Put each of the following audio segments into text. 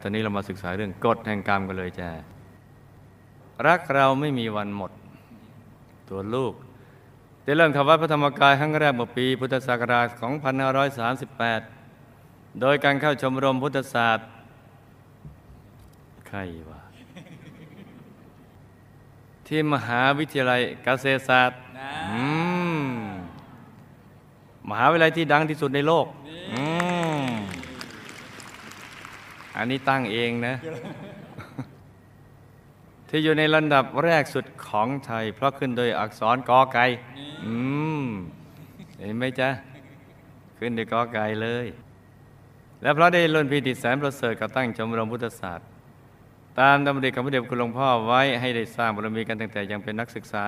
ตอนนี้เรามาศึกษาเรื่องกฎแห่งกรรมกันเลยจ้ะรักเราไม่มีวันหมด ตัวลูก ได้เริ่มทำวัดพระธรรมกายครั้งแรกเมื่อปีพุทธศักราช 2538 โดยการเข้าชมรมพุทธศาสตร์ใครวะที่มหาวิทยาลัยเกษตรศาสตร์มหาวิทยาลัยที่ดังที่สุดในโลกอืม อันนี้ตั้งเองนะ ที่อยู่ในลำดับแรกสุดของไทย เพราะขึ้นโดยอักษรกอไก่อืมเห็นไหมจ๊ะ ขึ้นด้วยกอไก่เลย และเพราะได้ล้นพิธีแสนประเสริฐก็ตั้งชมรมพุทธศาสตร์ ตามดำริของพระเดชคุณหลวงพ่อไว้ให้ได้สร้างบารมีกันตั้งแต่ยังเป็นนักศึกษา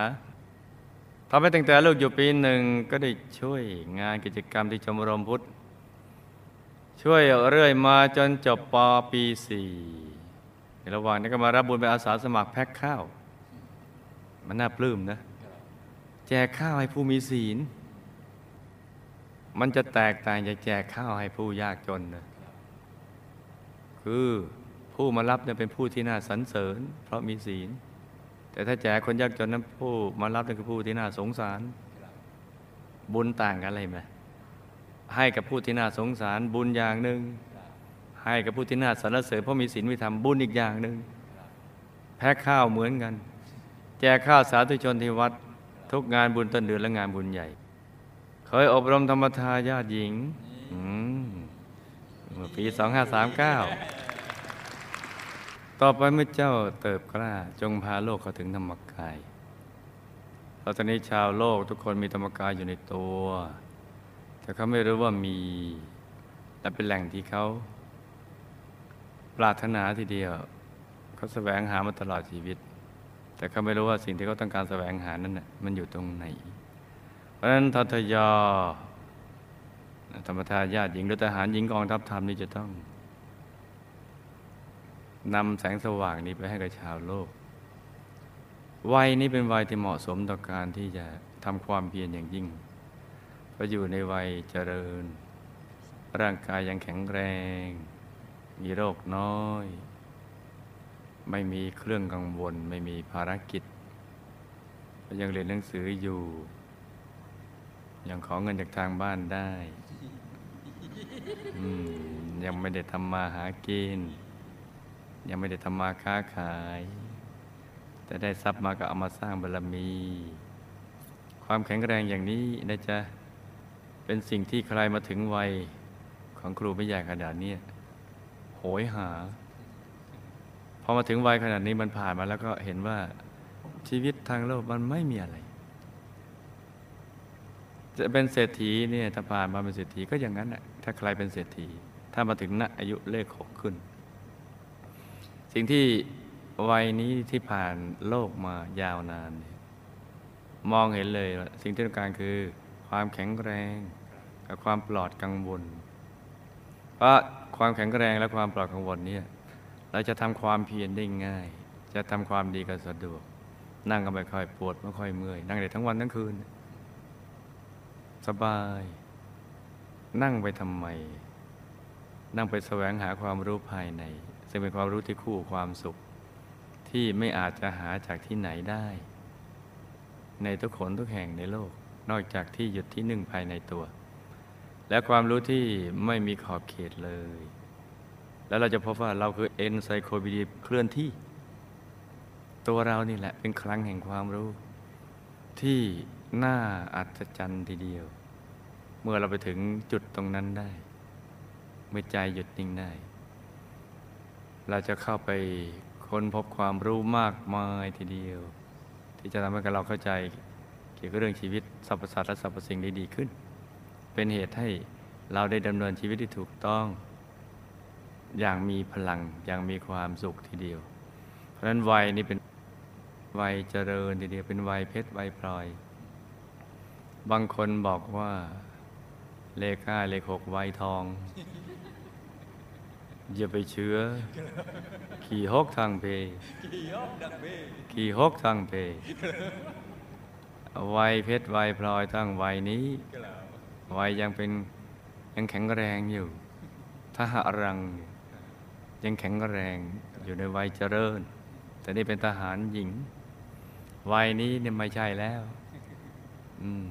ทำให้ตั้งแต่ลูกอยู่ปีหนึ่งก็ได้ช่วยงานกิจกรรมที่ชมรมพุทธ ช่วยเรื่อยมาจนจบปปีสี่ในระหว่างนั้ก็มารับบุญเป็นอาสาสมัครแพ็คข้าว มันน่าปลื้มนะ แจกข้าวให้ผู้มีศีล มันจะแตกต่างจากแจกข้าวให้ผู้ยากจนนะคือผู้มารับเนี่ยเป็นผู้ที่น่าสรรเสริญ เพราะมีศีล แต่ถ้าแจกคนยากจนนั้นผู้มารับนั่นคือผู้ที่น่าสงสาร บุญต่างกันอะไรไหม ให้กับผู้ที่น่าสงสารบุญอย่างหนึ่ง ให้กับผู้ที่น่าสรรเสริญเพราะมีศีลมีธรรมบุญอีกอย่างหนึ่ง แพ็คข้าวเหมือนกัน แจกข้าวสาธุชนที่วัด ทุกงานบุญต้นเดือนและงานบุญใหญ่ เคยอบรมธรรมทายาทหญิงเมื่อปี2539 ต่อไปเมื่อเจ้าเติบกล้า จงพาโลกเข้าถึงธรรมกายเพราะตอนนี้ชาวโลกทุกคนมีธรรมกายอยู่ในตัว แต่เขาไม่รู้ว่ามีและเป็นแหล่งที่เขา ปรารถนาทีเดียว เขาแสวงหามาตลอดชีวิต แต่เขาไม่รู้ว่าสิ่งที่เขาต้องการแสวงหานั้นน่ะมันอยู่ตรงไหน เพราะฉะนั้นททยธรรมทายาทหญิงหรือทหารหญิงกองทัพธรรมนี่จะต้องนำแสงสว่างนี้ไปให้กับชาวโลก วัยนี้เป็นวัยที่เหมาะสมต่อการที่จะทำความเพียรอย่างยิ่ง เพราะอยู่ในวัยเจริญ ร่างกายยังแข็งแรง มีโรคน้อย ไม่มีเครื่องกังวล ไม่มีภารกิจ ยังเรียนหนังสืออยู่ ยังขอเงินจากทางบ้านได้ยังไม่ได้ทำมาหากิน ยังไม่ได้ทำมาค้าขาย แต่ได้ทรัพย์มาก็เอามาสร้างบารมี ความแข็งแรงอย่างนี้นะจ๊ะ เป็นสิ่งที่ใครมาถึงวัยของครูไม่ใหญ่ขนาดนี้โหยหา พอมาถึงวัยขนาดนี้มันผ่านมาแล้วก็เห็นว่าชีวิตทางโลกมันไม่มีอะไร จะเป็นเศรษฐีเนี่ยถ้าผ่านมาเป็นเศรษฐีก็อย่างนั้นแหละถ้าใครเป็นเศรษฐี ถ้ามาถึงณอายุเลขหกขึ้น สิ่งที่วัยนี้ที่ผ่านโลกมายาวนาน มองเห็นเลยสิ่งที่ต้องการคือ ความแข็งแรงกับความปลอดกังวล เพราะความแข็งแรงและความปลอดกังวลเนี่ยเราจะทำความเพียรได้ง่าย จะทำความดีก็สะดวก นั่งก็ไม่ค่อยปวดไม่ค่อยเมื่อย นั่งได้ทั้งวันทั้งคืน สบาย นั่งไปทำไม นั่งไปแสวงหาความรู้ภายใน ซึ่งเป็นความรู้ที่คู่ความสุข ที่ไม่อาจจะหาจากที่ไหนได้ ในทุกคนทุกแห่งในโลก นอกจากที่หยุดที่หนึ่งภายในตัว และความรู้ที่ไม่มีขอบเขตเลย แล้วเราจะพบว่าเราคือเอนไซโคปีเดียเคลื่อนที่ ตัวเรานี่แหละเป็นครั้งแห่งความรู้ ที่น่าอัศจรรย์ทีเดียว เมื่อเราไปถึงจุดตรงนั้นได้ เมื่อใจหยุดนิ่งได้ เราจะเข้าไปค้นพบความรู้มากมายทีเดียว ที่จะทำให้เราเข้าใจ กี่ยวกับเรื่องชีวิตสรรพสัตว์และสรรพสิ่งได้ดีขึ้น เป็นเหตุให้เราได้ดำเนินชีวิตที่ถูกต้อง อย่างมีพลังอย่างมีความสุขทีเดียว เพราะฉะนั้นวัยนี้เป็นวัยเจริญทีเดียวเป็นวัยเพชรวัยพลอย บางคนบอกว่าเลขห้าเลขหกวัยทอง อย่าไปเชื้อ ขี่ฮกทางเพ ขี่ฮกทางเพ วัยเพชรวัยพลอยทั้งวัยนี้วัยยังเป็นยังแข็งแรงอยู่ถ้าหารัง ยังแข็งแรงอยู่ในวัยเจริญ แต่นี่เป็นทหารหญิง วัยนี้เนี่ยไม่ใช่แล้ว อืม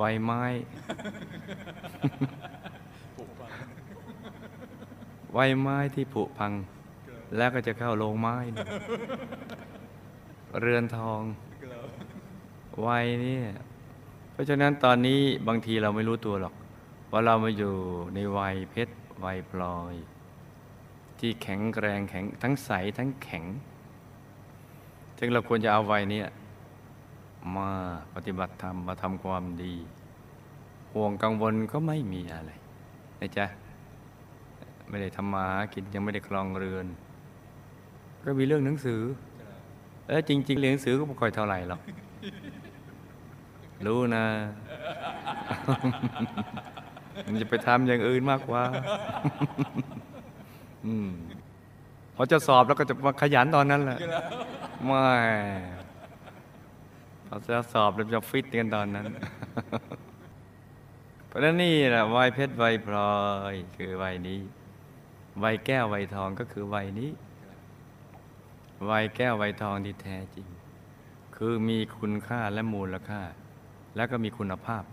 วัยไม้วัยไม้ที่ผุพัง แล้วก็จะเข้าโรงไม้ เรือนทอง วัยเนี่ยเพราะฉะนั้นตอนนี้บางทีเราไม่รู้ตัวหรอก ว่าเรามาอยู่ในวัยเพชรวัยพลอย ที่แข็งแรงแข็งทั้งใสทั้งแข็งจึงเราควรจะเอาวัยนี้มาปฏิบัติธรรมมาทำความดี ห่วงกังวลก็ไม่มีอะไรนะจ๊ะไม่ได้ทำมาหากินยังไม่ได้คลองเรือน ก็มีเรื่องหนังสือ เออจริง ๆ เรียนหนังสือก็ไม่ค่อยเท่าไหร่หรอก รู้นะ มันจะไปทำอย่างอื่นมากกว่าอืมพอจะสอบแล้วก็จะมาขยันตอนนั้นแหละไม่พอจะสอบแล้วจะฟิตกันตอนนั้น เพราะฉะนั้นนี่แหละวัยเพชรวัยพลอยคือวัยนี้วัยแก้ววัยทองก็คือวัยนี้วัยแก้ววัยทองที่แท้จริง คือมีคุณค่าและมูลค่า แล้วก็มีคุณภาพ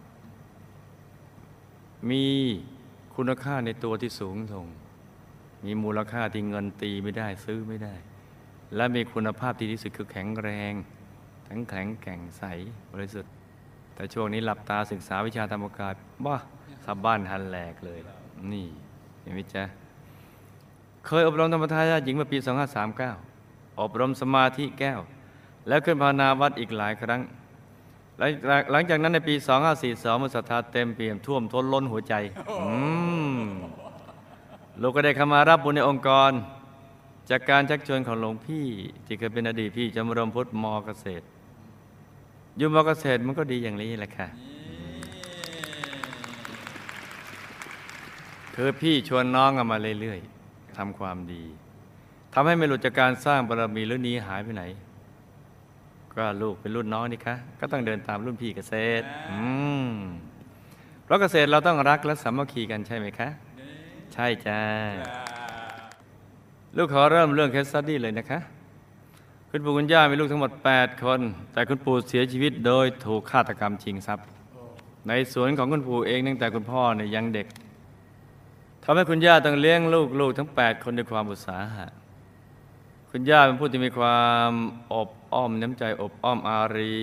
มีคุณค่าในตัวที่สูงส่ง มีมูลค่าที่เงินตีไม่ได้ซื้อไม่ได้ และมีคุณภาพที่ที่สุดคือแข็งแรง ทั้งแข็งแกร่งใสบริสุทธิ์ แต่ช่วงนี้หลับตาศึกษาวิชาธรรมกายบ้าสับบ้านหันแหลกเลย นี่เห็นไหมจ๊ะ เคยอบรมธรรมทายาหญิงเมื่อปี 2539 อบรมสมาธิแก้ว แล้วขึ้นภาวนาวัดอีกหลายครั้ง หลังหลังจากนั้นในปี 2542มันศรัทธาเต็มเปี่ยมท่วมท้นล้นหัวใจลูกก็ได้เข้ามารับบุญในองค์กร จากการชักชวนของหลวงพี่ที่เคยเป็นอดีตพี่จำรมพุทธมเกษตรอยู่มเกษตรมันก็ดีอย่างนี้แหละค่ะคือพี่ชวนน้องมาเรื่อยๆทำความดีทำให้ไม่หลุดจากการสร้างบารมีหรือนีหายไปไหน ก็ลูกเป็นรุ่นน้องนี่คะก็ต้องเดินตามรุ่นพี่เกษตรอืมเพราะเกษตรเราต้องรักและสามัคคีกันใช่ไหมคะ ใช่จ้าลูกขอเริ่มเรื่องเคสสตดี้เลยนะคะ คุณปู่คุณย่ามีลูกทั้งหมด 8 คน แต่คุณปู่เสียชีวิตโดยถูกฆาตกรรมชิงทรัพย์ ในสวนของคุณปู่เองตั้งแต่คุณพ่อเนี่ยยังเด็กทำให้คุณย่าต้องเลี้ยงลูกลูกทั้ง 8 คนด้วยความอุตสาหะ คุณย่าเป็นผู้ที่มีความอบ อ้อมน้ำใจอบอ้อมอารี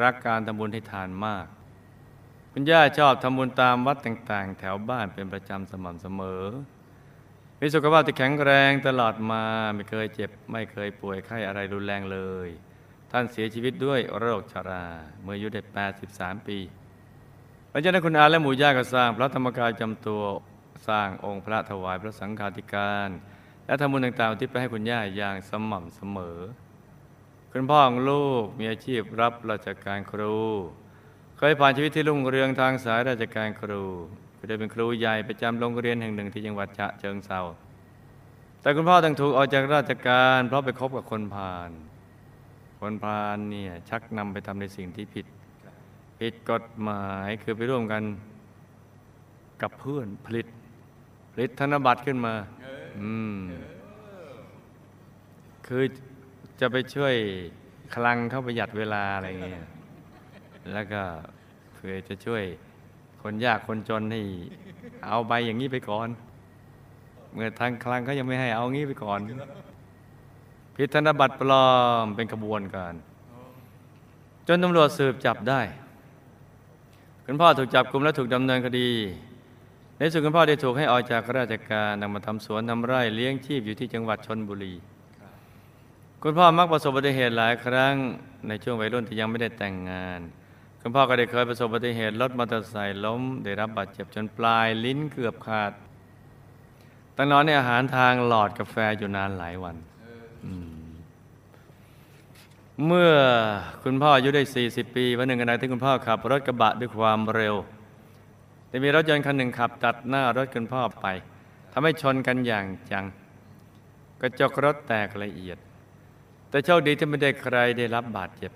รักการทำบุญให้ทานมาก คุณย่าชอบทำบุญตามวัดต่างๆ แถวบ้านเป็นประจำสม่ำเสมอ มีสุขภาพที่แข็งแรงตลอดมาไม่เคยเจ็บไม่เคยป่วยไข้อะไรรุนแรงเลย ท่านเสียชีวิตด้วยโรคชรา เมื่ออายุได้ 83 ปีหลังจากนั้นคุณอาและหมู่ย่าก็สร้าง พระธรรมกายจำตัวสร้างองค์พระถวายพระสังฆาธิการ และทำบุญต่างๆที่ไปให้คุณย่าอย่างสม่ำเสมอ คุณพ่อของลูกมีอาชีพรับราชการครู เคยผ่านชีวิตที่รุ่งเรืองทางสายราชการครูได้เป็นครูใหญ่ประจำโรงเรียนแห่งหนึ่งที่จังหวัดฉะเชิงเทราแต่คุณพ่อต้องถูกออกจากราชการ เพราะไปคบกับคนพาลคนพาลเนี่ยชักนำไปทำในสิ่งที่ผิด ผิดกฎหมายคือไปร่วมกันกับเพื่อนผลิตผลิตธนบัตรขึ้นมา อืมคือ จะไปช่วยคลังเข้าประหยัดเวลาอะไรเงี้ย แล้วก็เพื่อจะช่วยคนยากคนจนให้เอาใบอย่างนี้ไปก่อน เมื่อทางคลังเขายังไม่ให้เอางี้ไปก่อน พิธนบัตรปลอมเป็นขบวนการ จนตำรวจสืบจับได้ คุณพ่อถูกจับกุมและถูกดำเนินคดีในสุดคุณพ่อได้ถูกให้ออกจากราชการนำมาทำสวนทำไร่เลี้ยงชีพอยู่ที่จังหวัดชนบุรี คุณพ่อมักประสบอุบัติเหตุหลายครั้งในช่วงวัยรุ่นที่ยังไม่ได้แต่งงาน คุณพ่อก็ได้เคยประสบอุบัติเหตุรถมอเตอร์ไซค์ล้ม ได้รับบาดเจ็บจนปลายลิ้นเกือบขาดตั้งนอนในอาหารทางหลอดกาแฟอยู่นานหลายวันเมื่อคุณพ่ออายุได้ 40 ปีวันหนึ่งขณะที่คุณพ่อขับรถกระบะด้วยความเร็ว แต่มีรถยนต์คันหนึ่งขับตัดหน้ารถคุณพ่อไปทำให้ชนกันอย่างจัง กระจกรถแตกละเอียด แต่โชคดีที่ไม่ได้ใครได้รับบาดเจ็บ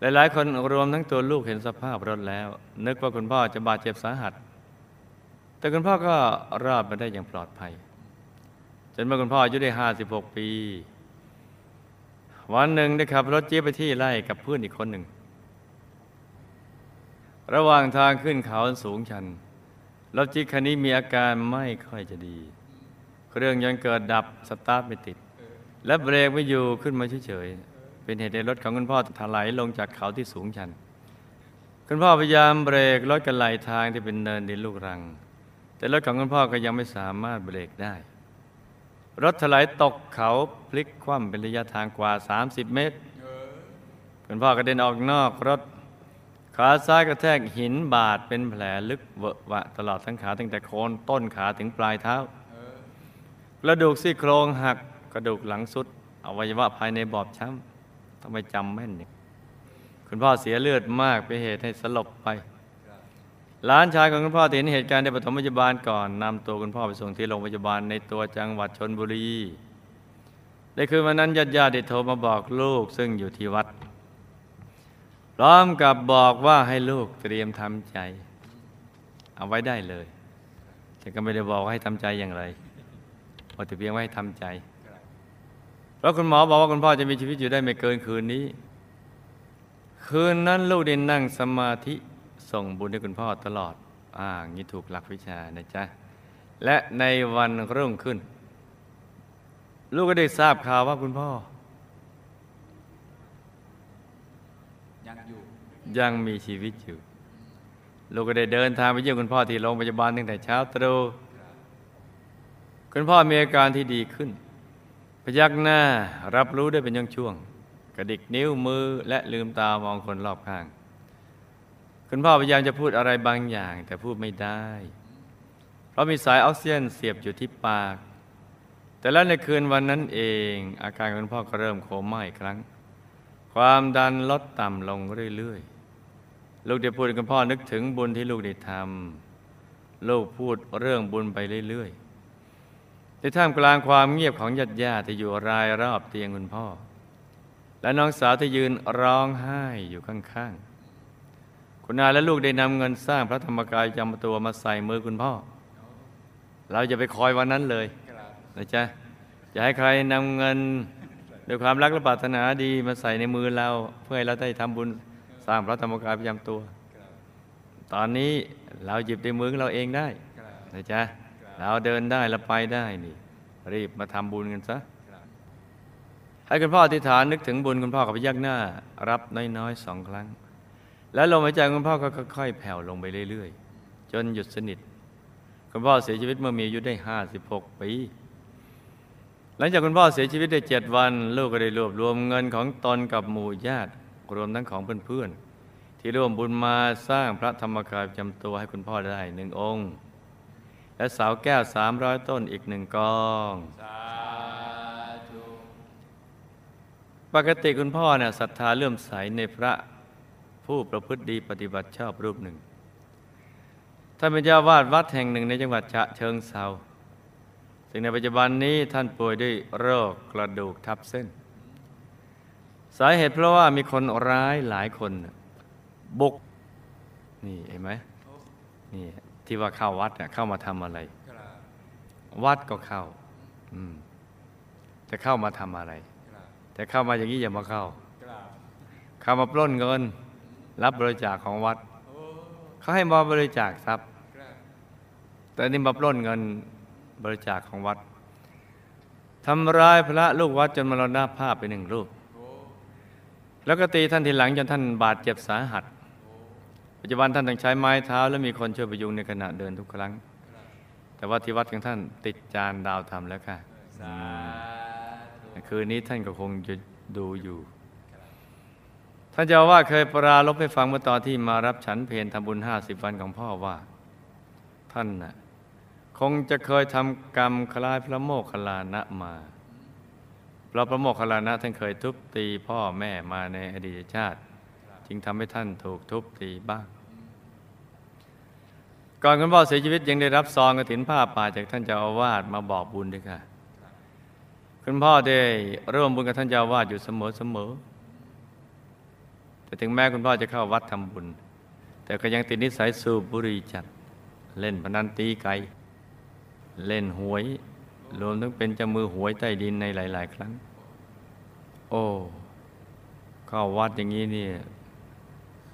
หลายๆ คนรวมทั้งตัวลูกเห็นสภาพรถแล้ว นึกว่าคุณพ่อจะบาดเจ็บสาหัส แต่คุณพ่อก็รอดมาได้อย่างปลอดภัย จนเมื่อคุณพ่ออายุได้ห้าสิบหกปี วันหนึ่งได้ขับรถจี๊ปไปที่ไร่กับเพื่อนอีกคนหนึ่ง ระหว่างทางขึ้นเขาสูงชันรถจี๊ปคันนี้มีอาการไม่ค่อยจะดี เครื่องยนต์เกิดดับสตาร์ทไม่ติด และเบรกไม่อยู่ขึ้นมาเฉยๆเป็นเหตุให้รถของคุณพ่อไถลลงจากเขาที่สูงชัน คุณพ่อพยายามเบรกรถกับไหล่ทางที่เป็นเนินดินลูกรัง แต่รถของคุณพ่อก็ยังไม่สามารถเบรกได้ รถไถลตกเขาพลิกคว่ำเป็นระยะทางกว่า 30 เมตร คุณพ่อกระเด็นออกนอกรถขาซ้ายกระแทกหินบาดเป็นแผลลึกเวอะวะตลอดทั้งขาตั้งแต่โคนต้นขาถึงปลายเท้ากระดูกซี่โครงหัก กระดูกหลังสุดอวัยวะภายในบอบช้ำทำไมจำแม่นเนี่ยคุณพ่อเสียเลือดมากเป็นเหตุให้สลบไปหลานชายของคุณพ่อเห็นเหตุการณ์ได้ปฐมพยาบาลก่อนนำตัวคุณพ่อไปส่งที่โรงพยาบาลในตัวจังหวัดชนบุรีในคืนวันนั้นญาติญาติได้โทรมาบอกลูกซึ่งอยู่ที่วัด พร้อมกับบอกว่าให้ลูกเตรียมทำใจ เอาไว้ได้เลยแต่ก็ไม่ได้บอกว่าให้ทำใจอย่างไรบอแต่เพียงว่าให้ทำใจ เพราะคุณหมอบอกว่าคุณพ่อจะมีชีวิตอยู่ได้ไม่เกินคืนนี้ คืนนั้นลูกได้นั่งสมาธิส่งบุญให้คุณพ่อตลอด อ่างี้ถูกหลักวิชานะจ๊ะ และในวันรุ่งขึ้น ลูกก็ได้ทราบข่าวว่าคุณพ่อ ยังอยู่ยังมีชีวิตอยู่ ลูกก็ได้เดินทางไปเยี่ยมคุณพ่อที่โรงพยาบาลตั้งแต่เช้าตรู่คุณพ่อมีอาการที่ดีขึ้น พยักหน้ารับรู้ได้เป็นช่วงๆกระดิกนิ้วมือและลืมตามองคนรอบข้าง คุณพ่อพยายามจะพูดอะไรบางอย่าง แต่พูดไม่ได้ เพราะมีสายออกซิเจนเสียบอยู่ที่ปาก แต่แล้วในคืนวันนั้นเอง อาการคุณพ่อก็เริ่มโคม่าอีกครั้ง ความดันลดต่ำลงเรื่อยๆ ลูกได้พูดกับคุณพ่อนึกถึงบุญที่ลูกได้ทำลูกพูดเรื่องบุญไปเรื่อยๆ ในท่ามกลางความเงียบของญาติญาติที่อยู่รายรอบเตียงคุณพ่อ และน้องสาวที่ยืนร้องไห้อยู่ข้างๆ คุณอาและลูกได้นำเงินสร้างพระธรรมกายจำตัวมาใส่มือคุณพ่อ เราจะไปคอยวันนั้นเลยนะจ๊ะอย่าให้ใครนำเงินด้วยความรักและปรารถนาดีมาใส่ในมือเรา เพื่อให้เราได้ทำบุญสร้างพระธรรมกายประจำตัว ตอนนี้เราหยิบด้วยมือของเราเองได้นะจ๊ะ เราเดินได้เราไปได้นี่ รีบมาทำบุญกันซะให้คุณพ่ออธิษฐานนึกถึงบุญคุณพ่อกับพยักหน้า รับน้อยๆสองครั้ง แล้วลมหายใจคุณพ่อก็ค่อยๆแผ่วลงไปเรื่อยๆ จนหยุดสนิท คุณพ่อเสียชีวิตเมื่อมีอายุได้ 56 ปี หลังจากคุณพ่อเสียชีวิตได้เจ็ดวัน ลูกก็ได้รวบรวมเงินของตนกับหมู่ญาติรวมทั้งของเพื่อนๆที่ร่วมบุญมาสร้างพระธรรมกายประจำตัวให้คุณพ่อได้หนึ่งองค์ และเสาแก้ว300ต้นอีกหนึ่งกองสาธุปกติคุณพ่อเนี่ยศรัทธาเลื่อมใสในพระผู้ประพฤติดีปฏิบัติชอบรูปหนึ่งท่านเป็นเจ้าวาดวัดแห่งหนึ่งในจังหวัดฉะเชิงเซาซึ่งในปัจจุบันนี้ท่านป่วยด้วยโรคกระดูกทับเส้น สาเหตุเพราะว่ามีคนร้ายหลายคนน่ะบุก นี่เห็นไหมนี่ ที่ว่าเข้าวัดเนี่ยเข้ามาทำอะไรครับวัดก็เข้าอืมแต่เข้ามาทำอะไรครับแต่เข้ามาอย่างนี้อย่ามาเข้าครับเข้ามาปล้นเงิน รับบริจาคของวัดโอ้เขาให้มาบริจาคทรัพย์ครับแต่นี่มาปล้นเงินบริจาคของวัดทำร้ายพระลูกวัดจนมรณภาพไปหนึ่งรูปโอ้แล้วก็ตีท่านทีหลังจนท่านบาดเจ็บสาหัส ปัจจุบันท่านต้องใช้ไม้เท้า และมีคนช่วยประยุงในขณะเดินทุกครั้ง แต่ว่าที่วัดของท่านติดจานดาวธรรมแล้วค่ะคืนนี้ท่านก็คงจะดูอยู่ ท่านเจ้าว่าเคยปราลบให้ฟังเมื่อตอนที่มารับฉันเพนทำบุญห้าสิบวันของพ่อว่า ท่านน่ะคงจะเคยทำกรรมคล้ายพระโมคคัลลานะมาเพราะพระโมคคัลลานะท่านเคยทุบตีพ่อแม่มาในอดีตชาติ จึงทำให้ท่านถูกทุบตีบ้าง ก่อนคุณพ่อเสียชีวิตยังได้รับซองกระถินผ้าป่าจากท่านเจ้าอาวาสมาบอกบุญด้วยค่ะ คุณพ่อได้ร่วมบุญกับท่านเจ้าอาวาสอยู่เสมอเสมอแต่ถึงแม้คุณพ่อจะเข้าวัดทำบุญ แต่ก็ยังติดนิสัยสูบบุหรี่จัด เล่นพนันตีไก่เล่นหวย รวมทั้งเป็นจมือหวยใต้ดินในหลาย ๆ ครั้ง โอ้เข้าวัดอย่างนี้เนี่ย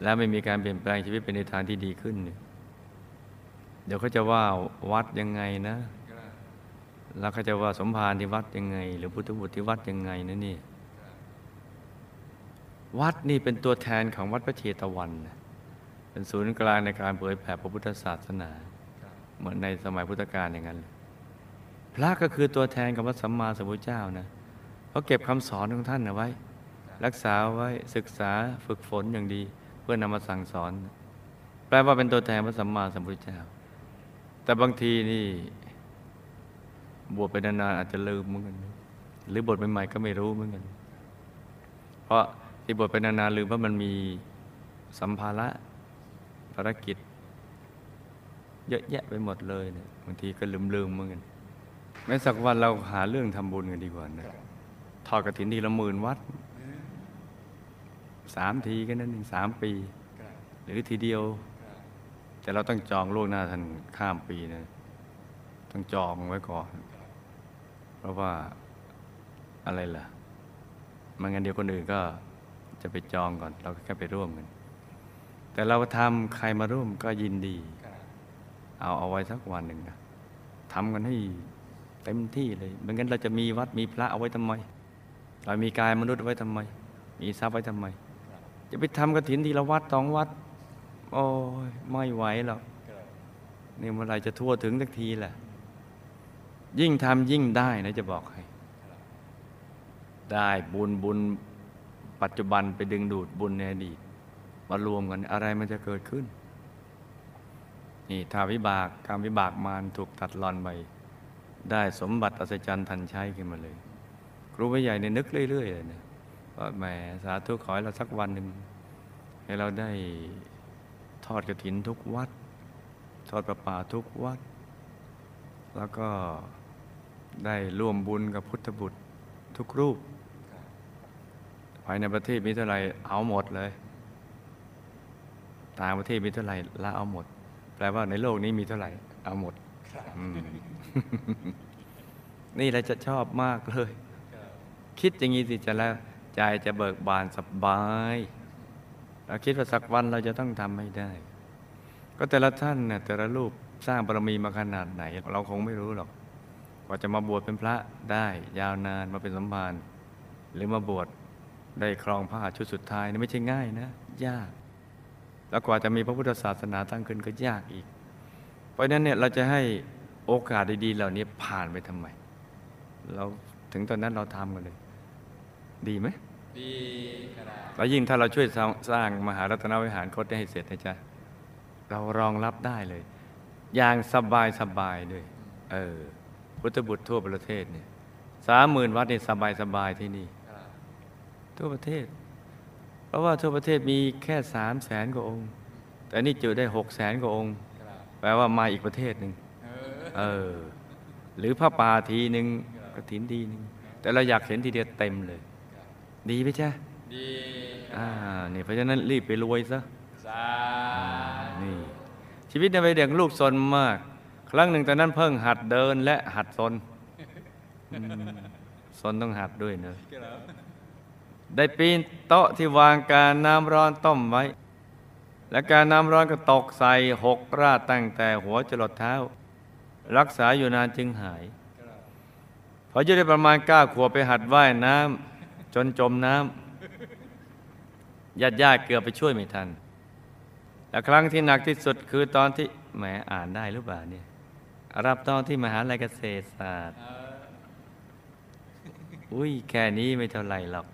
แล้วไม่มีการเปลี่ยนแปลงชีวิตเป็นในทางที่ดีขึ้นเนี่ยเดี๋ยวเขาจะว่าวัดยังไงนะ แล้วเขาจะว่าสมภารที่วัดยังไง หรือพุทธบุตรที่วัดยังไงนะนี่ วัดนี่เป็นตัวแทนของวัดพระเชตวัน เป็นศูนย์กลางในการเผยแผ่พระพุทธศาสนา เหมือนในสมัยพุทธกาลอย่างนั้น พระก็คือตัวแทนของพระสัมมาสัมพุทธเจ้านะเขาเก็บคำสอนของท่านเอาไว้ รักษาไว้ศึกษาฝึกฝนอย่างดี พื่อนำมาสั่งสอน แปลว่าเป็นตัวแทนพระสัมมาสัมพุทธเจ้า แต่บางทีนี่ บวชไปนานๆอาจจะลืมเหมือนกัน หรือบวชใหม่ๆก็ไม่รู้เหมือนกัน เพราะที่บวชไปนานๆลืมว่ามันมีสัมภาระภารกิจ เยอะแยะไปหมดเลยเนี่ยบางทีก็ลืมๆเหมือนกันแม้สักวันเราหาเรื่องทำบุญกันดีกว่านะทอดกระถินทีละหมื่นวัด สามทีก็นั้นเองสามปี หรือทีเดียว แต่เราต้องจองล่วงหน้าทันข้ามปีนะต้องจองไว้ก่อน เพราะว่าอะไรล่ะไมันงั้นเดี๋ยวคนอื่นก็จะไปจองก่อน เราก็แค่ไปร่วมกัน แต่เราทำใครมาร่วมก็ยินดี เอาเอาไว้สักวันหนึ่งนะทำกันให้เต็มที่เลยไม่งั้นเราจะมีวัดมีพระเอาไว้ทำไม เรามีกายมนุษย์ไว้ทำไม มีทรัพย์ไว้ทำไม จะไปทำกระถินทีละวัดสองวัด โอ้ยไม่ไหวหรอกนี่เมื่อไรจะทั่วถึงสักทีแหละ ยิ่งทำยิ่งได้นะจะบอกให้ ได้บุญบุญปัจจุบันไปดึงดูดบุญในอดีตมารวมกันอะไรมันจะเกิดขึ้น นี่ถ้าวิบากกรรมวิบากมารถูกตัดรอนไปได้สมบัติอัศจรรย์ทันใช้ขึ้นมาเลย ครูผู้ใหญ่เนี่ยนึกเรื่อยๆเลยนะ ว่าแหมสาธุขอให้เราสักวันหนึ่งให้เราได้ทอดกระถินทุกวัด ทอดประป่าทุกวัด แล้วก็ได้ร่วมบุญกับพุทธบุตรทุกรูป ภายในประเทศมีเท่าไหร่เอาหมดเลย ต่างประเทศมีเท่าไหร่ละเอาหมด แปลว่าในโลกนี้มีเท่าไหร่ เอาหมดมนี่เราจะชอบมากเลย คิดอย่างนี้สิจะแล้ว ใจจะเบิกบานสบาย เราคิดว่าสักวันเราจะต้องทำให้ได้ ก็แต่ละท่านเนี่ยแต่ละรูปสร้างบารมีมาขนาดไหน เราคงไม่รู้หรอก กว่าจะมาบวชเป็นพระได้ยาวนานมาเป็นสมภารหรือมาบวชได้ครองผ้าชุดสุดท้ายนี่ไม่ใช่ง่ายนะ ยาก แล้วกว่าจะมีพระพุทธศาสนาตั้งขึ้นก็ยากอีก เพราะฉะนั้นเนี่ยเราจะให้โอกาสดีๆ เหล่านี้ผ่านไปทำไม เราถึงตอนนั้นเราทำกันเลย ดีไหม แล้วยิ่งถ้าเราช่วยสร้างสร้างมหารัตนวิหารคดให้เสร็จนะจ๊ะ เรารองรับได้เลย อย่างสบายสบายด้วย เออ พุทธบุตรทั่วประเทศเนี่ยสามหมื่นวัดเนี่ยสบายสบายที่นี่ครับทั่วประเทศ เพราะว่าทั่วประเทศมีแค่สามแสนกว่าองค์ แต่นี่จุได้หกแสนกว่าองค์ครับแปลว่ามาอีกประเทศหนึ่งเออเออ หรือพระป่าทีหนึ่งกระถินทีหนึ่งแต่เราอยากเห็นทีเดียวเต็มเลย ดีไหมจ๊ะ ดีอ่านี่เพราะฉะนั้นรีบไปรวยซะสานี่ ชีวิตในวัยเด็กลูกซนมาก ครั้งหนึ่งตอนนั้นเพิ่งหัดเดินและหัดซนอืมซนต้องหัดด้วยเนอะครับได้ปีนโต๊ะที่วางการน้ำร้อนต้มไว้ และการน้ำร้อนก็ตกใส่หกราดตั้งแต่หัวจรดเท้า รักษาอยู่นานจึงหายครับพออายุได้ประมาณเก้าขวบไปหัดว่ายน้ำ จนจมน้ำญาติญาติๆเกือบไปช่วยไม่ทัน และครั้งที่หนักที่สุดคือตอนที่แหมอ่านได้หรือเปล่าเนี่ยรับตอนที่มหาลัยเกษตรศาสตร์เอออุ้ยแค่นี้ไม่เท่าไหร่หรอก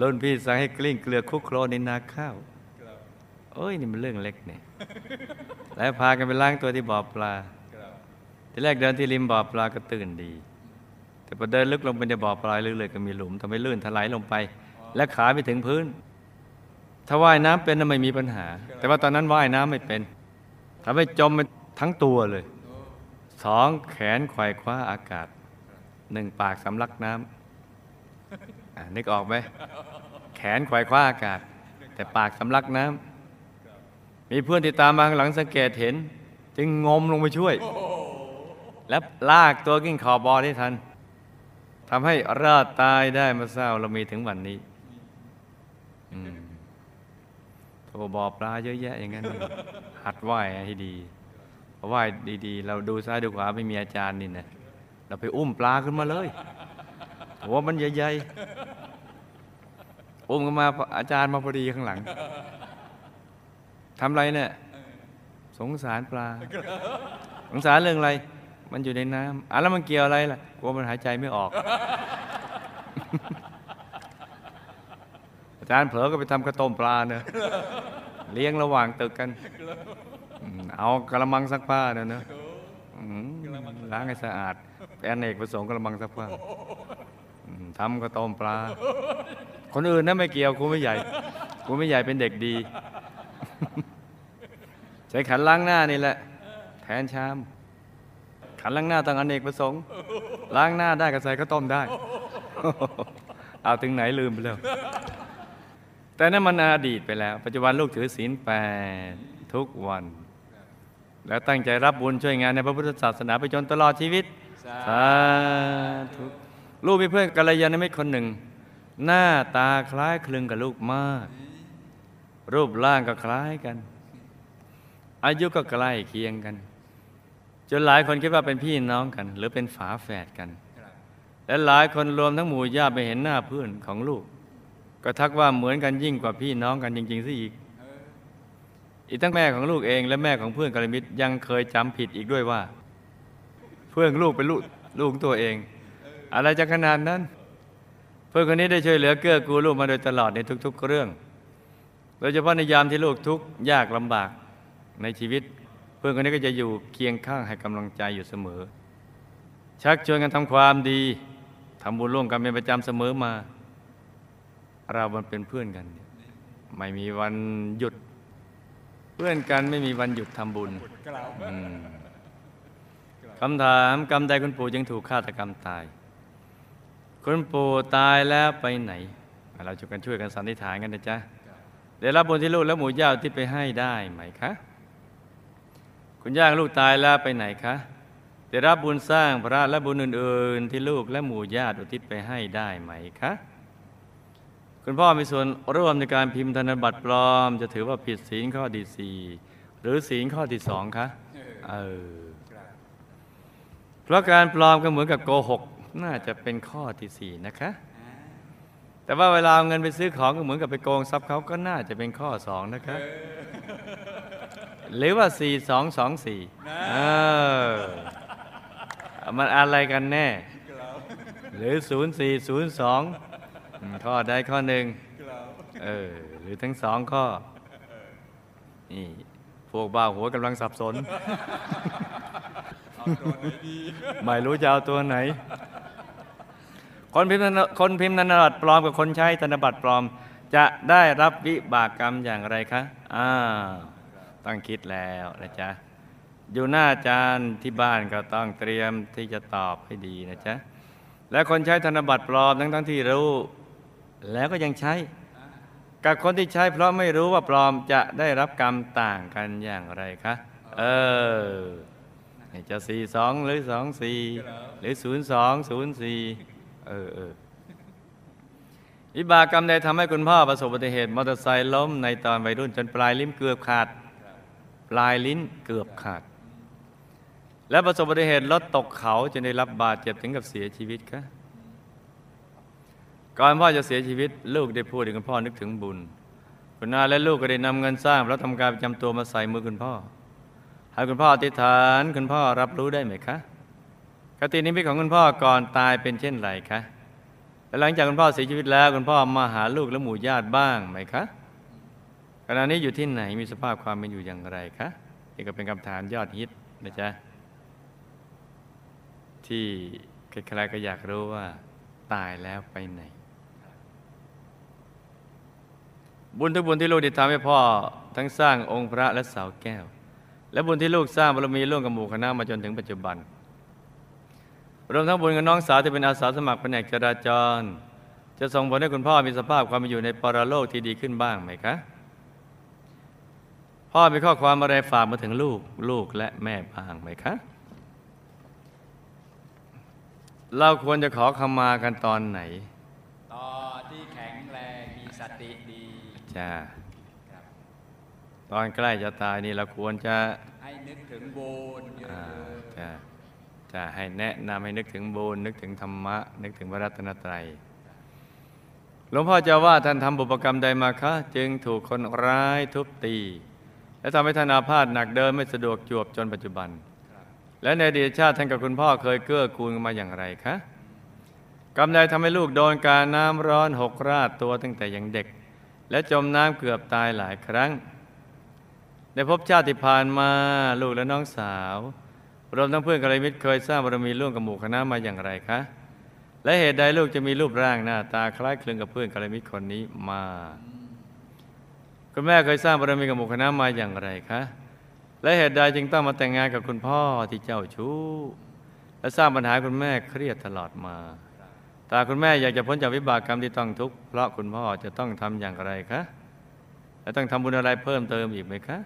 รุ่นพี่สั่งให้กลิ้งเกลือคลุกโคลนในนาข้าวครับโอ้ยนี่มันเรื่องเล็กเนี่ยแล้วพากันไปล้างตัวที่บ่อปลาครับทีแรกเดินที่ริมบ่อปลาก็ตื่นดี แต่พอเดินลึกลงไปในบ่อปลาลึกๆก็มีหลุมทำให้ลื่นถลายลงไป และขาไม่ถึงพื้น ถ้าว่ายน้ำเป็นน่ะไม่มีปัญหา แต่ว่าตอนนั้นว่ายน้ำไม่เป็นทำให้จมไปทั้งตัวเลยสองแขนไขว่คว้าอากาศหนึ่งปากสำลักน้ำนึกออกไหมแขนไขว่คว้าอากาศ แต่ปากสำลักน้ำมีเพื่อนที่ตามมาข้างหลังสังเกตเห็นจึงจึงงมลงไปช่วย และลากตัวกิ้งขอบบอได้ทัน ทำให้รอดตายได้มาเศร้าเรามีถึงวันนี้โทรบอปลาเยอะแยะอย่างนั้น หัดไหว้ให้ดีไหว้ดีๆ เราดูซ้ายดูขวาไม่มีอาจารย์นี่นะเราไปอุ้มปลาขึ้นมาเลยหัวมันใหญ่ๆอุ้มขึ้นมาอาจารย์มาพอดีข้างหลังทำไรเนี่ย สงสารปลา สงสารเรื่องอะไร มันอยู่ในน้ำอะแล้วมันเกี่ยวอะไรล่ะกลัวมันหายใจไม่ออก อาจารย์เผลอก็ไปทำกระต้มปลาเนอะเลี้ยงระหว่างตึกกันอืมเอากระมังซักผ้าเนอะเนอะอืมล้างให้สะอาดแอนเอกประสงค์กระมังซักผ้าอืมทำกระต้มปลา คนอื่นนะไม่เกี่ยวกูไม่ใหญ่กูไม่ใหญ่เป็นเด็กดี ใช้ขันล้างหน้านี่แหละ แทนชาม ขันล้างหน้าต้องอเนกประสงค์ ล้างหน้าได้ก็ใส่ข้าวต้มได้ เอาถึงไหนลืมไปแล้ว แต่นั่นมันอดีตไปแล้ว ปัจจุบันลูกถือศีลแปดทุกวัน แล้วตั้งใจรับบุญช่วยงานในพระพุทธศาสนาไปจนตลอดชีวิตสาสาธุลูกมีเพื่อนกัลยาณมิตรคนหนึ่ง หน้าตาคล้ายคลึงกับลูกมาก รูปร่างก็คล้ายกัน อายุก็ใกล้เคียงกัน จนหลายคนคิดว่าเป็นพี่น้องกัน หรือเป็นฝาแฝดกัน และหลายคนรวมทั้งหมู่ญาติไปเห็นหน้าเพื่อนของลูก ก็ทักว่าเหมือนกันยิ่งกว่าพี่น้องกันจริงๆซะอีก อีกทั้งแม่ของลูกเองและแม่ของเพื่อนกัลยาณมิตรยังเคยจำผิดอีกด้วยว่า เพื่อนลูกเป็นลูกลูกของตัวเอง อะไรจะขนาดนั้น เพื่อนคนนี้ได้ช่วยเหลือเกื้อกูลลูกมาโดยตลอดในทุก ๆ เรื่อง โดยเฉพาะในยามที่ลูกทุกข์ยากลำบากในชีวิต เพื่อนคนนี้ก็จะอยู่เคียงข้างให้กำลังใจอยู่เสมอ ชักชวนกันทำความดีทำบุญร่วมกันเป็นประจำเสมอมา เรามันเป็นเพื่อนกัน ไม่มีวันหยุด เพื่อนกันไม่มีวันหยุดทำบุญคำถามกรรมใดคุณปู่จึงถูกฆาตกรรมตาย คุณปู่ตายแล้วไปไหน เราช่วยกันช่วยกันสันนิษฐานกันนะจ๊ะได้รับบุญที่ลูกและหมูย่าที่ไปให้ได้ไหมคะ คุณย่าของลูกตายแล้วไปไหนคะได้รับบุญสร้างพระและบุญอื่น ๆ ที่ลูกและหมู่ญาติอุทิศไปให้ได้ไหมคะคุณพ่อมีส่วนร่วมในการพิมพ์ธนบัตรปลอม จะถือว่าผิดศีลข้อที่สี่หรือศีลข้อที่สองคะเออเพราะการปลอมก็เหมือนกับโกหกน่าจะเป็นข้อที่สี่นะคะ แต่ว่าเวลาเอาเงินไปซื้อของก็เหมือนกับไปโกงทรัพย์เขาก็น่าจะเป็นข้อสองนะคะ หรือว่าสี่สองสองสี่เออมันอะไรกันแน่ หรือศูนย์สี่ศูนย์สองข้อใดข้อหนึ่งกล่าวเออหรือทั้งสองข้อ นี่ พวกบ้าหัวกำลังสับสนเอาตัวไหนดีไม่รู้จะเอาตัวไหน คนพิมพ์ธนคนพิมพ์ธนบัตรปลอมกับคนใช้ธนบัตรปลอม จะได้รับวิบากกรรมอย่างไรคะ อ้าว ต้องคิดแล้วนะจ๊ะ อยู่หน้าอาจารย์ที่บ้านก็ต้องเตรียมที่จะตอบให้ดีนะจ๊ะ และคนใช้ธนบัตรปลอมทั้งทั้งที่รู้ แล้วก็ยังใช้ กับคนที่ใช้เพราะไม่รู้ว่าปลอมจะได้รับกรรมต่างกันอย่างไรคะเออจะสี่สองหรือสองสี่หรือศูนย์สองศูนย์สี่เออเออวิบากกรรมใดทำให้คุณพ่อประสบอุบัติเหตุมอเตอร์ไซค์ล้มในตอนวัยรุ่นจนปลายลิ้นเกือบขาด ปลายลิ้นเกือบขาด และประสบอุบัติเหตุรถตกเขาจนได้รับบาดเจ็บถึงกับเสียชีวิตคะก่อนพ่อจะเสียชีวิต ลูกได้พูดถึงคุณพ่อนึกถึงบุญ คุณอาและลูกก็ได้นำเงินสร้างแล้วทำการประจำตัวมาใส่มือคุณพ่อ ให้คุณพ่ออธิษฐานคุณพ่อรับรู้ได้ไหมคะคตินิมิตของคุณพ่อก่อนตายเป็นเช่นไรคะและหลังจากคุณพ่อเสียชีวิตแล้วคุณพ่อมาหาลูกและหมู่ญาติบ้างไหมคะ ณะนี้อยู่ที่ไหนมีสภาพความเป็นอยู่อย่างไรคะนี่ก็เป็นคำถามยอดฮิตนะจ๊ะที่ใครๆก็อยากรู้ว่า ตายแล้วไปไหน บุญทุกบุญที่ลูกได้ทำให้พ่อ ทั้งสร้างองค์พระและเสาแก้ว และบุญที่ลูกสร้างบารมีร่วมกับหมู่คณะมาจนถึงปัจจุบัน รวมทั้งบุญกับน้องสาวที่เป็นอาสาสมัครแผนกจราจร จะส่งผลให้คุณพ่อมีสภาพความเป็นอยู่ในปรโลกที่ดีขึ้นบ้างไหมคะ พ่อมีข้อความอะไรฝากมาถึงลูกลูกและแม่บ้างไหมคะ เราควรจะขอขมากันตอนไหนต่อที่แข็งแรงมีสติดีจ้าครับตอนใกล้จะตายนี่เราควรจะให้นึกถึงบุญเยอ่าอะจะจะให้แนะนำให้นึกถึงบุญนึกถึงธรรมะ นึกถึงพระรัตนตรัยหลวงพ่อเจะว่าท่านทำบุพกรรมใดมาคะ จึงถูกคนร้ายทุบตี และทำให้ท่านอาพาธหนักเดินไม่สะดวกจวบจนปัจจุบัน และในอดีตชาติท่านกับคุณพ่อเคยเกื้อกูลมาอย่างไรคะกรรมใดทำให้ลูกโดนการน้ำร้อนหกราดตัวตั้งแต่ยังเด็ก และจมน้ำเกือบตายหลายครั้งได้พบชาติที่ผ่านมาลูกและน้องสาว รวมทั้งเพื่อนกัลยมิตรเคยสร้างบารมีร่วมกับหมู่คณะมาอย่างไรคะ และเหตุใดลูกจะมีรูปร่างหน้าตาคล้ายคลึงกับเพื่อนกัลยมิตรคนนี้มา คุณแม่เคยสร้างบารมีกับหมู่คณะมาอย่างไรคะ และเหตุใดจึงต้องมาแต่งงานกับคุณพ่อที่เจ้าชู้ และสร้างปัญหาคุณแม่เครียดตลอดมาถ้าคุณแม่อยากจะพ้นจากวิบากกรรมที่ต้องทุกข์เพราะคุณพ่อจะต้องทำอย่างไรคะและต้องทำบุญอะไรเพิ่มเติมอีกไหมคะ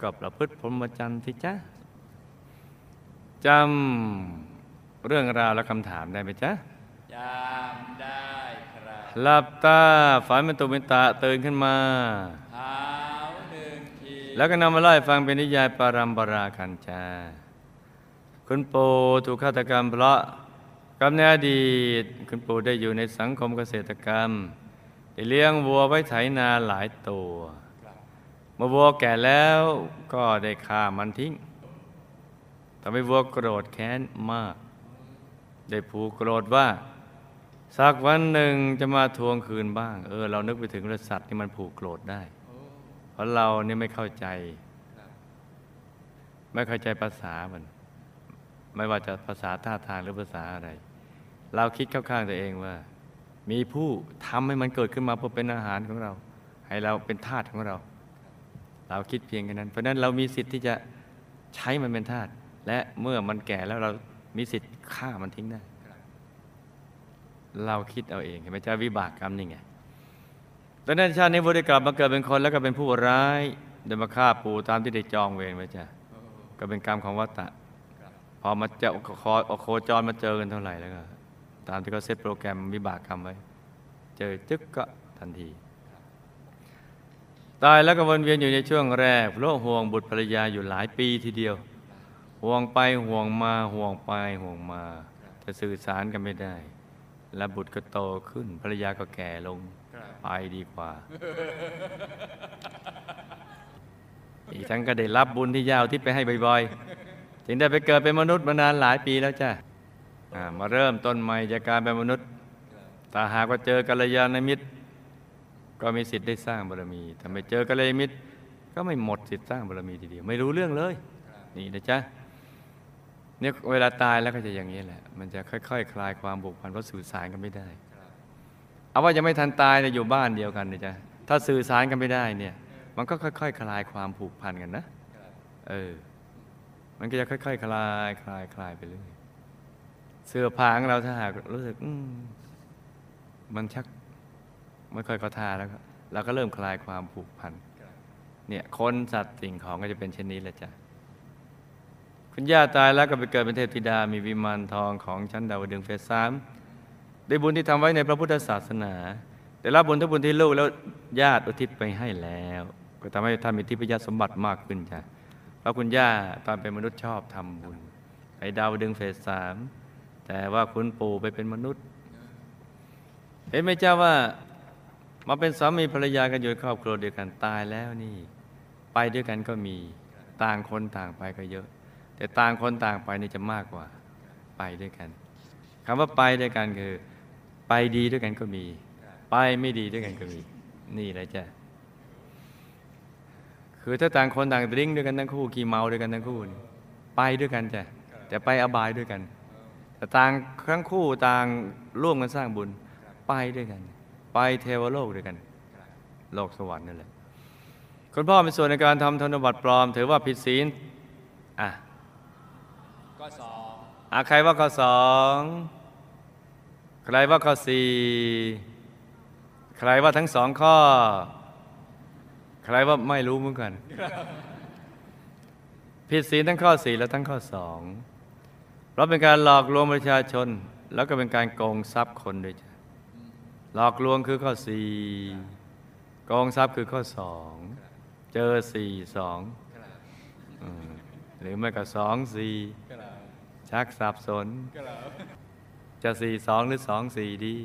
ก็ประพฤติพรหมจรรย์ที่จ้าจำเรื่องราวและคำถามได้ไหมจ๊ะจำได้ หลับตาฝันเป็นตุเป็นตะตื่นขึ้นมาเท้าหนึ่งทีแล้วก็นำมาไล่าให้ฟังเป็นนิยายปารัมปรากันจาคุณปู่ถูกฆาตกรรมเพราะกรรมในอดีตคุณปู่ได้อยู่ในสังคมเกษตรกรรมได้เลี้ยงวัวไว้ไถนาหลายตัวครับเมื่อวัวแก่แล้วก็ได้ฆ่ามันทิ้งทำให้วัวโกรธแค้นมาก ได้ผูกโกรธว่า สักวันหนึ่งจะมาทวงคืนบ้าง เออ เรานึกไปถึงรสัตว์ที่มันผูกโกรธได้ เพราะเราเนี่ยไม่เข้าใจ ไม่เข้าใจภาษามัน ไม่ว่าจะภาษาท่าทางหรือภาษาอะไร เราคิดเข้าข้างตัวเองว่า มีผู้ทำให้มันเกิดขึ้นมาเพื่อเป็นอาหารของเรา ให้เราเป็นทาสของเรา เราคิดเพียงแค่นั้น เพราะนั้นเรามีสิทธิ์ที่จะใช้มันเป็นทาสและเมื่อมันแก่แล้วเรามีสิทธิ์ฆ่ามันทิ้งได้ เราคิดเอาเองเห็นไหมจ้าวิบากกรรมนี่ไงดังนั้นชาตินี้บุได้กลับมาเกิดเป็นคนแล้วก็เป็นผู้ร้ายเดินมาฆ่าปู่ตามที่ได้จองเวรไว้จ้ะก็เป็นกรรมของวัตตะ พอมาเจอคอโคจรมาเจอกันเท่าไหร่แล้วก็ตามที่เขาเซตโปรแกรมวิบากกรรมไว้ เจอจึ๊กก็ทันที ตายแล้วก็วนเวียนอยู่ในช่วงแรกเพราะห่วงบุตรภรรยาอยู่หลายปีทีเดียว ห่วงไปห่วงมาห่วงไปห่วงมาจะสื่อสารกันไม่ได้ และบุตรก็โตขึ้นภรรยาก็แก่ลงครับไปดีกว่า อีกทั้งก็ได้รับบุญที่ยาวที่ไปให้บ่อยๆจึงได้ไปเกิดเป็นมนุษย์มานานหลายปีแล้วจ้ะอ่ามาเริ่มต้นใหม่จากการเป็นมนุษย์ถ้าหากว่าเจอกัลยาณมิตร ก็มีสิทธิ์ได้สร้างบารมีถ้าไม่เจอกัลยาณมิตร ก็ไม่หมดสิทธิ์สร้างบารมีทีเดียว ไม่รู้เรื่องเลย นี่นะจ๊ะ เนี่ยเวลาตายแล้วก็จะอย่างนี้แหละ มันจะค่อยๆคคลายความผูกพันเพราะสื่อสารกันไม่ได้ เอาว่ายังไม่ทันตายเนี่ยอยู่บ้านเดียวกันนะจ๊ะถ้าสื่อสารกันไม่ได้เนี่ย มันก็ค่อยๆคลายความผูกพันกันนะเออ มันก็จะค่อยๆคลายคลายคลายไปเรื่อยเสื้อผ้าของเราถ้าหากรู้สึกอืมมันชักไม่ค่อยเข้าท่าแล้วเราก็เริ่มคลายความผูกพันเนี่ยคนสัตว์สิ่งของก็จะเป็นเช่นนี้แหละจ้ะ คุณย่าตายแล้วก็ไปเกิดเป็นเทพธิดามีวิมานทองของชั้นดาวดึงเฟสสามได้บุญที่ทำไว้ในพระพุทธศาสนาได้รับบุญทุกบุญที่ลูกแล้วญาติอุทิศไปให้แล้ว ก็ทำให้ท่านมีทิพยสมบัติมากขึ้นจ้ะเพราะคุณย่าตอนเป็นมนุษย์ชอบทำบุญไปดาวดึงเฟสสามแต่ว่าคุณปู่ไปเป็นมนุษย์ เห็นไหมเจ้าว่ามาเป็นสามีภรรยากันอยู่ในครอบครัวเดียวกันตายแล้วนี่ ไปด้วยกันก็มีต่างคนต่างไปก็เยอะ แต่ต่างคนต่างไปนี่จะมากกว่าไปด้วยกันคำว่าไปด้วยกันคือ ไปดีด้วยกันก็มี ไปไม่ดีด้วยกันก็มี นี่แหละจ้ะคือถ้าต่างคนต่างดริ้งด้วยกันทั้งคู่ขี่เมาด้วยกันทั้งคู่ไปด้วยกันจ้ะแต่ไปอบายด้วยกันแต่ต่างทั้งคู่ต่างร่วมกันสร้างบุญ ไปด้วยกัน ไปเทวโลกด้วยกัน โลกสวรรค์นั่นแหละคุณพ่อมีส่วนในการทำธนบัตรปลอม ถือว่าผิดศีลอะ ก็สองอะใครว่าข้อสองใครว่าข้อสี่ใครว่าทั้งสองข้อ ใครว่าไม่รู้เหมือนกันผิดศีลทั้งข้อสี่และทั้งข้อสองเพราะเป็นการหลอกลวงประชาชน แล้วก็เป็นการโกงทรัพย์คนด้วยจ้ะหลอกลวงคือข้อสี่โกงทรัพย์คือข้อสองเจอสี่สองหรือไม่ก็สองสี่ ชักสับสน จะสี่สองหรือสองสี่ดี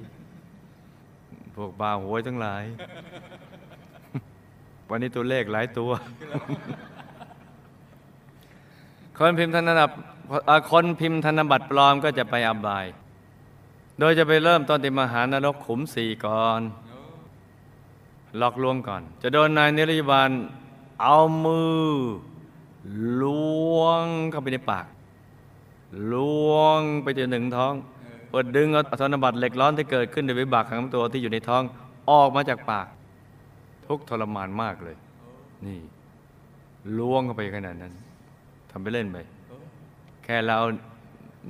พวกบาหวยทั้งหลาย วันนี้ตัวเลขหลายตัว คนพิมพ์ธนบัตรเอ่อคนพิมพ์ธนบัตรปลอมก็จะไปอบาย โดยจะไปเริ่มต้นที่มหานรกขุมสี่ก่อนหลอกลวงก่อน จะโดนนายนิรยบาลเอามือล้วงเข้าไปในปาก ล้วงไปจนถึงท้องเปิดดึงเอาธนบัตรเหล็กร้อนที่เกิดขึ้นในวิบากของตัวที่อยู่ในท้องออกมาจากปาก ทุกทรมานมากเลย นี่ล้วงเข้าไปขนาดนั้นทำไปเล่นไป แค่เรา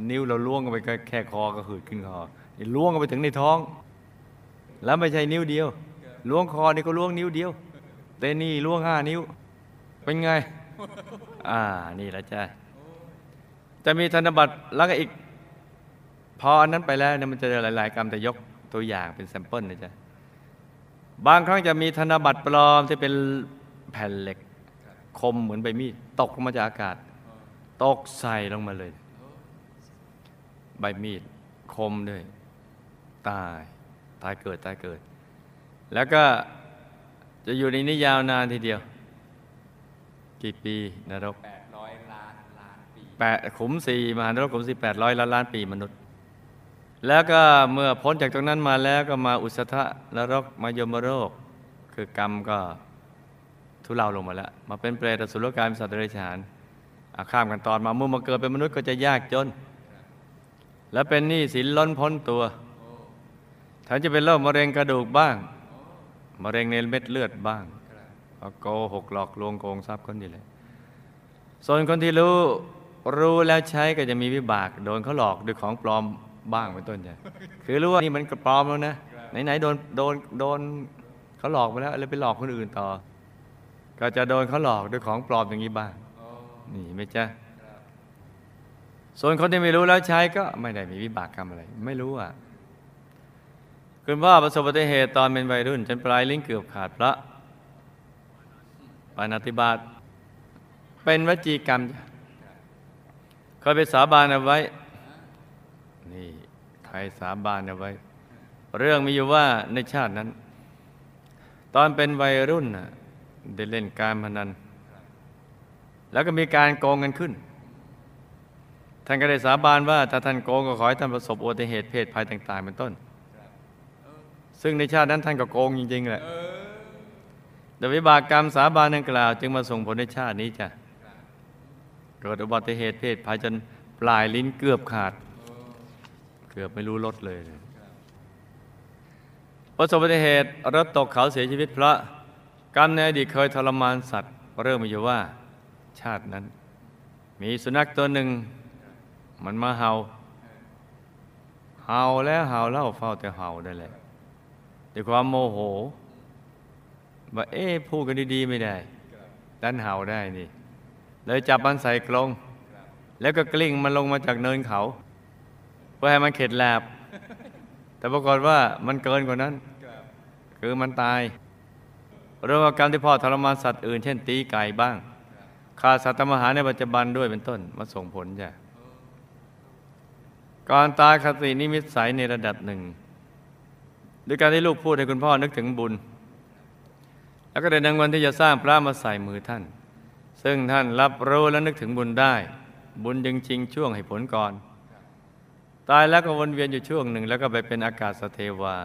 นิ้วเราล้วงเข้าไปแค่คอก็หืดขึ้นคอนี่ล้วงเข้าไปถึงในท้อง แล้วไม่ใช่นิ้วเดียวล้วงคอนี่ก็ล้วงนิ้วเดียวแต่นี่ล้วงห้านิ้ว เป็นไง อ่า นี่แหละจ้ะ จะมีธนบัตรแล้วก็อีก พออันนั้นไปแล้วเนี่ยมันจะหลาย ๆ กรรมแต่ยกตัวอย่างเป็นแซมเปิลนะจ๊ะบางครั้งจะมีธนบัตรปลอมที่เป็นแผ่นเหล็ก คมเหมือนใบมีดตกลงมาจากอากาศ ตกใส่ลงมาเลย ใบมีดคมด้วย ตายตายเกิดตายเกิด แล้วก็จะอยู่ในนี้ยาวนานทีเดียว กี่ปีนรก แปดขุมสี่มหานรกขุมสี่แปดร้อยล้านล้านปีมนุษย์ แล้วก็เมื่อพ้นจากตรงนั้นมาแล้วก็มาอุสธะนรกมายมโรค คือกรรมก็ทุเลาลงมาแล้ว มาเป็นเปรตสุรกายสัตว์เดรัจฉานข้ามกันตอนมาเมื่อมาเกิดเป็นมนุษย์ก็จะยากจน และเป็นหนี้สินล้นพ้นตัวท่านจะเป็นโรคมะเร็งกระดูกบ้าง มะเร็งในเม็ดเลือดบ้างโกหกหลอกลวงโกงทรัพย์คนนี่แหละส่วนคนที่รู้ รู้แล้วใช้ก็จะมีวิบากโดนเขาหลอกด้วยของปลอมบ้างเป็นต้นใช่คือรู้ว่านี่มันกปลอมแล้วนะไหนๆโดนโดนโดนเขาหลอกไปแล้วแล้วไปหลอกคนอื่นต่อ ก็จะโดนเขาหลอกด้วยของปลอมอย่างนี้บ้างนี่ไหม่จ้ะส่วนคนที่ไม่รู้แล้วใช้ก็ไม่ได้มีวิบากกรรมอะไร ไม่รู้อะคุณพ่อประสบอุบัติเหตุตอนเป็นวัยรุ่น จนปลายลิ้นเกือบขาดพระปานาติบาตเป็นวจีกรรมจ้ะ เคยไปสาบานเอาไว้ นี่ใครสาบานเอาไว้ เรื่องมีอยู่ว่าในชาตินั้น ตอนเป็นวัยรุ่นน่ะได้เล่นการพนัน แล้วก็มีการโกงกันขึ้น ท่านก็ได้สาบานว่า ถ้าท่านโกงก็ขอให้ท่านประสบอุบัติเหตุเพศภัยต่าง ๆ เป็นต้น ซึ่งในชาตินั้นท่านก็โกงจริงๆแหละแต่วิบากกรรมสาบานดังกล่าว จึงมาส่งผลในชาตินี้จ้ะ เกิดอุบัติเหตุเพศภัยจนปลายลิ้นเกือบขาด เกือบไม่รู้รถเลยประสบอุบัติเหตุรถตกเขาเสียชีวิตเพราะกรรมในอดีตเคยทรมานสัตว์ เริ่มมีอยู่ว่า ชาตินั้น มีสุนัขตัวหนึ่ง มันมาเห่า เห่าแล้วเห่าเล่าเฝ้าแต่เห่าได้แหละด้วยความโมโหว่าเอ๊ะพูดกันดีๆไม่ได้ดันเห่าได้นี่ เลยจับมันใส่กรงแล้วก็กลิ้งมันลงมาจากเนินเขาเพื่อให้มันเข็ดแลบแต่ปรากฏว่ามันเกินกว่านั้น คือมันตายเรื่องกรรมที่พ่อทรมานสัตว์อื่น เช่นตีไก่บ้างฆ่าสัตว์ทำอาหารในปัจจุบันด้วยเป็นต้นมาส่งผลจ้ะก่อนตายคตินิมิตใสในระดับหนึ่งด้วยการที่ลูกพูดให้คุณพ่อนึกถึงบุญ แล้วก็ได้ดังวันที่จะสร้างพระมาใส่มือท่าน ซึ่งท่านรับรู้และนึกถึงบุญได้ บุญจึงชิงช่วงให้ผลก่อน ตายแล้วก็วนเวียนอยู่ช่วงหนึ่ง แล้วก็ไปเป็นอากาศสเทวา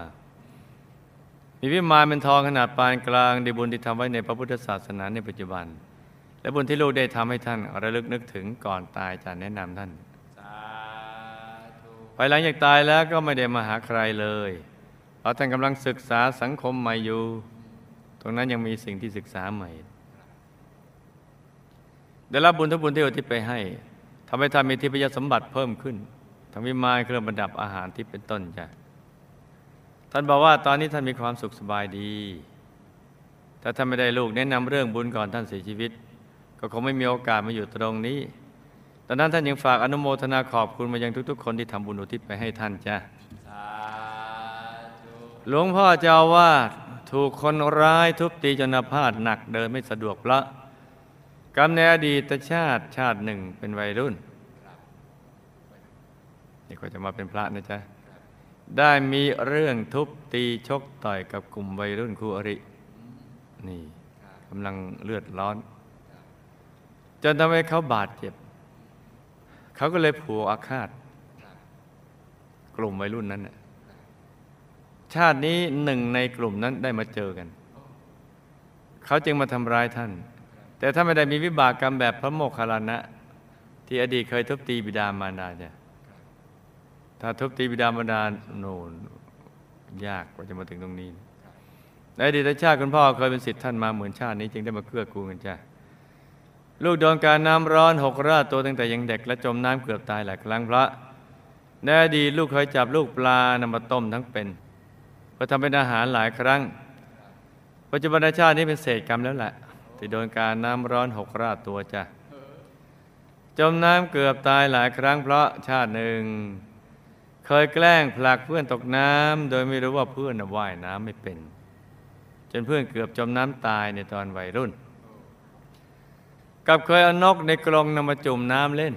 มีวิมานเป็นทองขนาดปานกลางดีบุญที่ทำไว้ในพระพุทธศาสนาในปัจจุบัน และบุญที่ลูกได้ทำให้ท่านระลึกนึกถึงก่อนตายจะแนะนำท่านสาธุภายหลังจากตายแล้วก็ไม่ได้มาหาใครเลยเพราะท่านกำลังศึกษาสังคมใหม่อยู่ ตรงนั้นยังมีสิ่งที่ศึกษาใหม่ ได้รับบุญทุกบุญที่อุทิศไปให้ทำให้ท่านมีทิพยสมบัติเพิ่มขึ้นทั้งวิมานเครื่องประดับอาหารที่เป็นต้นจ้ะท่านบอกว่าตอนนี้ท่านมีความสุขสบายดี ถ้าท่านไม่ได้ลูกแนะนำเรื่องบุญก่อนท่านเสียชีวิต ก็คงไม่มีโอกาสมาอยู่ตรงนี้ดังนั้นท่านยังฝากอนุโมทนาขอบคุณมายังทุก ๆ คนที่ทำบุญอุทิศไปให้ท่านจ้ะหลวงพ่อเจ้าวาดถูกคนร้ายทุบตีจนอาพาธหนักเดินไม่สะดวกเพราะ กรรมในอดีตชาติชาติหนึ่งเป็นวัยรุ่นนี่ก็จะมาเป็นพระนะจ๊ะ ได้มีเรื่องทุบตีชกต่อยกับกลุ่มวัยรุ่นคู่อริ นี่กำลังเลือดร้อน จนทำให้เขาบาดเจ็บ เขาก็เลยผูกอาฆาต กลุ่มวัยรุ่นนั้นชาตินี้หนึ่งในกลุ่มนั้นได้มาเจอกัน เขาจึงมาทำร้ายท่าน แต่ถ้าไม่ได้มีวิบากกรรมแบบพระโมคคัลลานะ ที่อดีตเคยทุบตีบิดามารดาเนี่ยถ้าทุบตีบิดามารดาโน่นยากกว่าจะมาถึงตรงนี้ในอดีตชาติคุณพ่อเคยเป็นสิทธิ์ท่านมาเหมือนชาตินี้จึงได้มาเกื้อกูลกันจ้ะลูกโดนการน้ำร้อนหกราดตัวตั้งแต่ยังเด็กและจมน้ำเกือบตายหลายครั้งพระในอดีตลูกเคยจับลูกปลานำมาต้มทั้งเป็นเพื่อทำเป็นอาหารหลายครั้ง ปัจจุบันชาตินี้เป็นเศษกรรมแล้วแหละ ที่โดนการน้ำร้อนหกราดตัวจ้ะ จมน้ำเกือบตายหลายครั้งเพราะชาติหนึ่ง เคยแกล้งผลักเพื่อนตกน้ำโดยไม่รู้ว่าเพื่อนว่ายน้ำไม่เป็น จนเพื่อนเกือบจมน้ำตายในตอนวัยรุ่น กับเคยเอานกในกรงนำมาจุ่มน้ำเล่น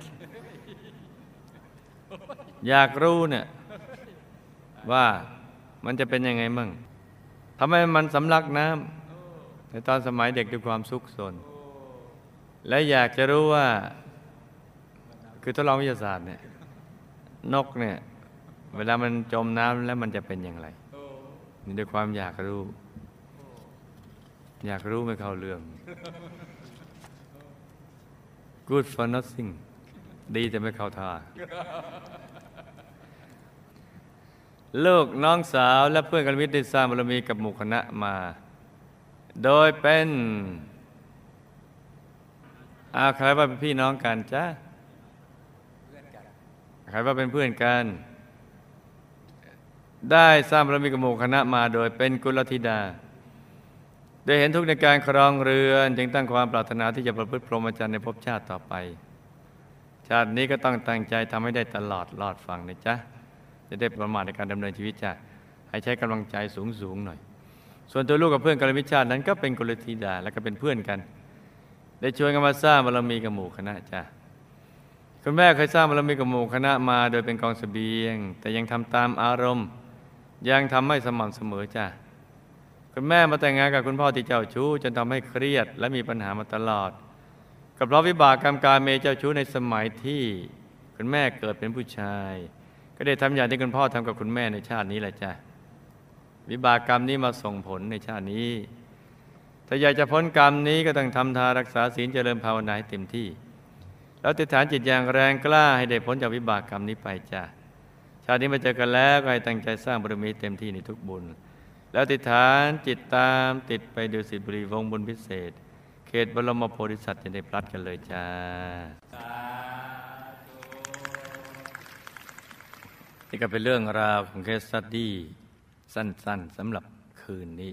อยากรู้เนี่ยว่ามันจะเป็นยังไงมั่งทำไมมันสำลักน้ำ ในตอนสมัยเด็กด้วยความสุขสน และอยากจะรู้ว่า คือทดลองวิทยาศาสตร์เนี่ยนกเนี่ย เวลามันจมน้ำแล้วมันจะเป็นอย่างไรนี่ด้วยความอยากรู้ อยากรู้ไม่เข้าเรื่อง good for nothing ดีแต่ไม่เข้าท่าลูกน้องสาวและเพื่อนกันวิทย์ได้สร้างบารมีกับหมู่คณะมา โดยเป็นอาใครว่าเป็นพี่น้องกันจ้าใครว่าเป็นเพื่อนกัน ได้สร้างบารมีกับหมู่คณะมาโดยเป็นกุลธิดา ได้เห็นทุกในการครองเรือนจึงตั้งความปรารถนาที่จะประพฤติพรหมจรรย์ในภพชาติต่อไป ชาตินี้ก็ต้องตั้งใจทำให้ได้ตลอดรอดฟังนะจ๊ะ จะได้ประมาทในการดำเนินชีวิตจ้ะให้ใช้กำลังใจสูงสูงๆหน่อย ส่วนตัวลูกกับเพื่อนกัลมิตรชาตินั้นก็เป็นกุลธิดาและก็เป็นเพื่อนกัน ได้ชวนกันมาสร้างบารมีกับหมู่คณะจ้ะคุณแม่เคยสร้างบารมีกับหมู่คณะมาโดยเป็นกองเสบียง แต่ยังทำตามอารมณ์ ยังทำไม่สม่ำเสมอจ้ะคุณแม่มาแต่งงานกับคุณพ่อที่เจ้าชู้จนทำให้เครียดและมีปัญหามาตลอด กับเพราะวิบากกรรมการเมเจ้าชู้ในสมัยที่คุณแม่เกิดเป็นผู้ชาย ก็ได้ทำอย่างที่คุณพ่อทำกับคุณแม่ในชาตินี้แหละจ้ะ วิบากกรรมนี้มาส่งผลในชาตินี้ ถ้าอยากจะพ้นกรรมนี้ก็ต้องทำทานรักษาศีลเจริญภาวนาให้เต็มที่ แล้วติดฐานจิตอย่างแรงกล้าให้ได้พ้นจากวิบากกรรมนี้ไปจ้ะชาตินี้มาเจอกันแล้วก็ให้ตั้งใจสร้างบารมีเต็มที่ในทุกบุญ แล้วติดฐานจิตตามติดไปดูสิบุรีวงบุญพิเศษ เขตบรมโพธิสัตว์จะได้พลัดกันเลยจ้านี่ก็เป็นเรื่องราวของเคสสตดี้ สั้นๆสำหรับคืนนี้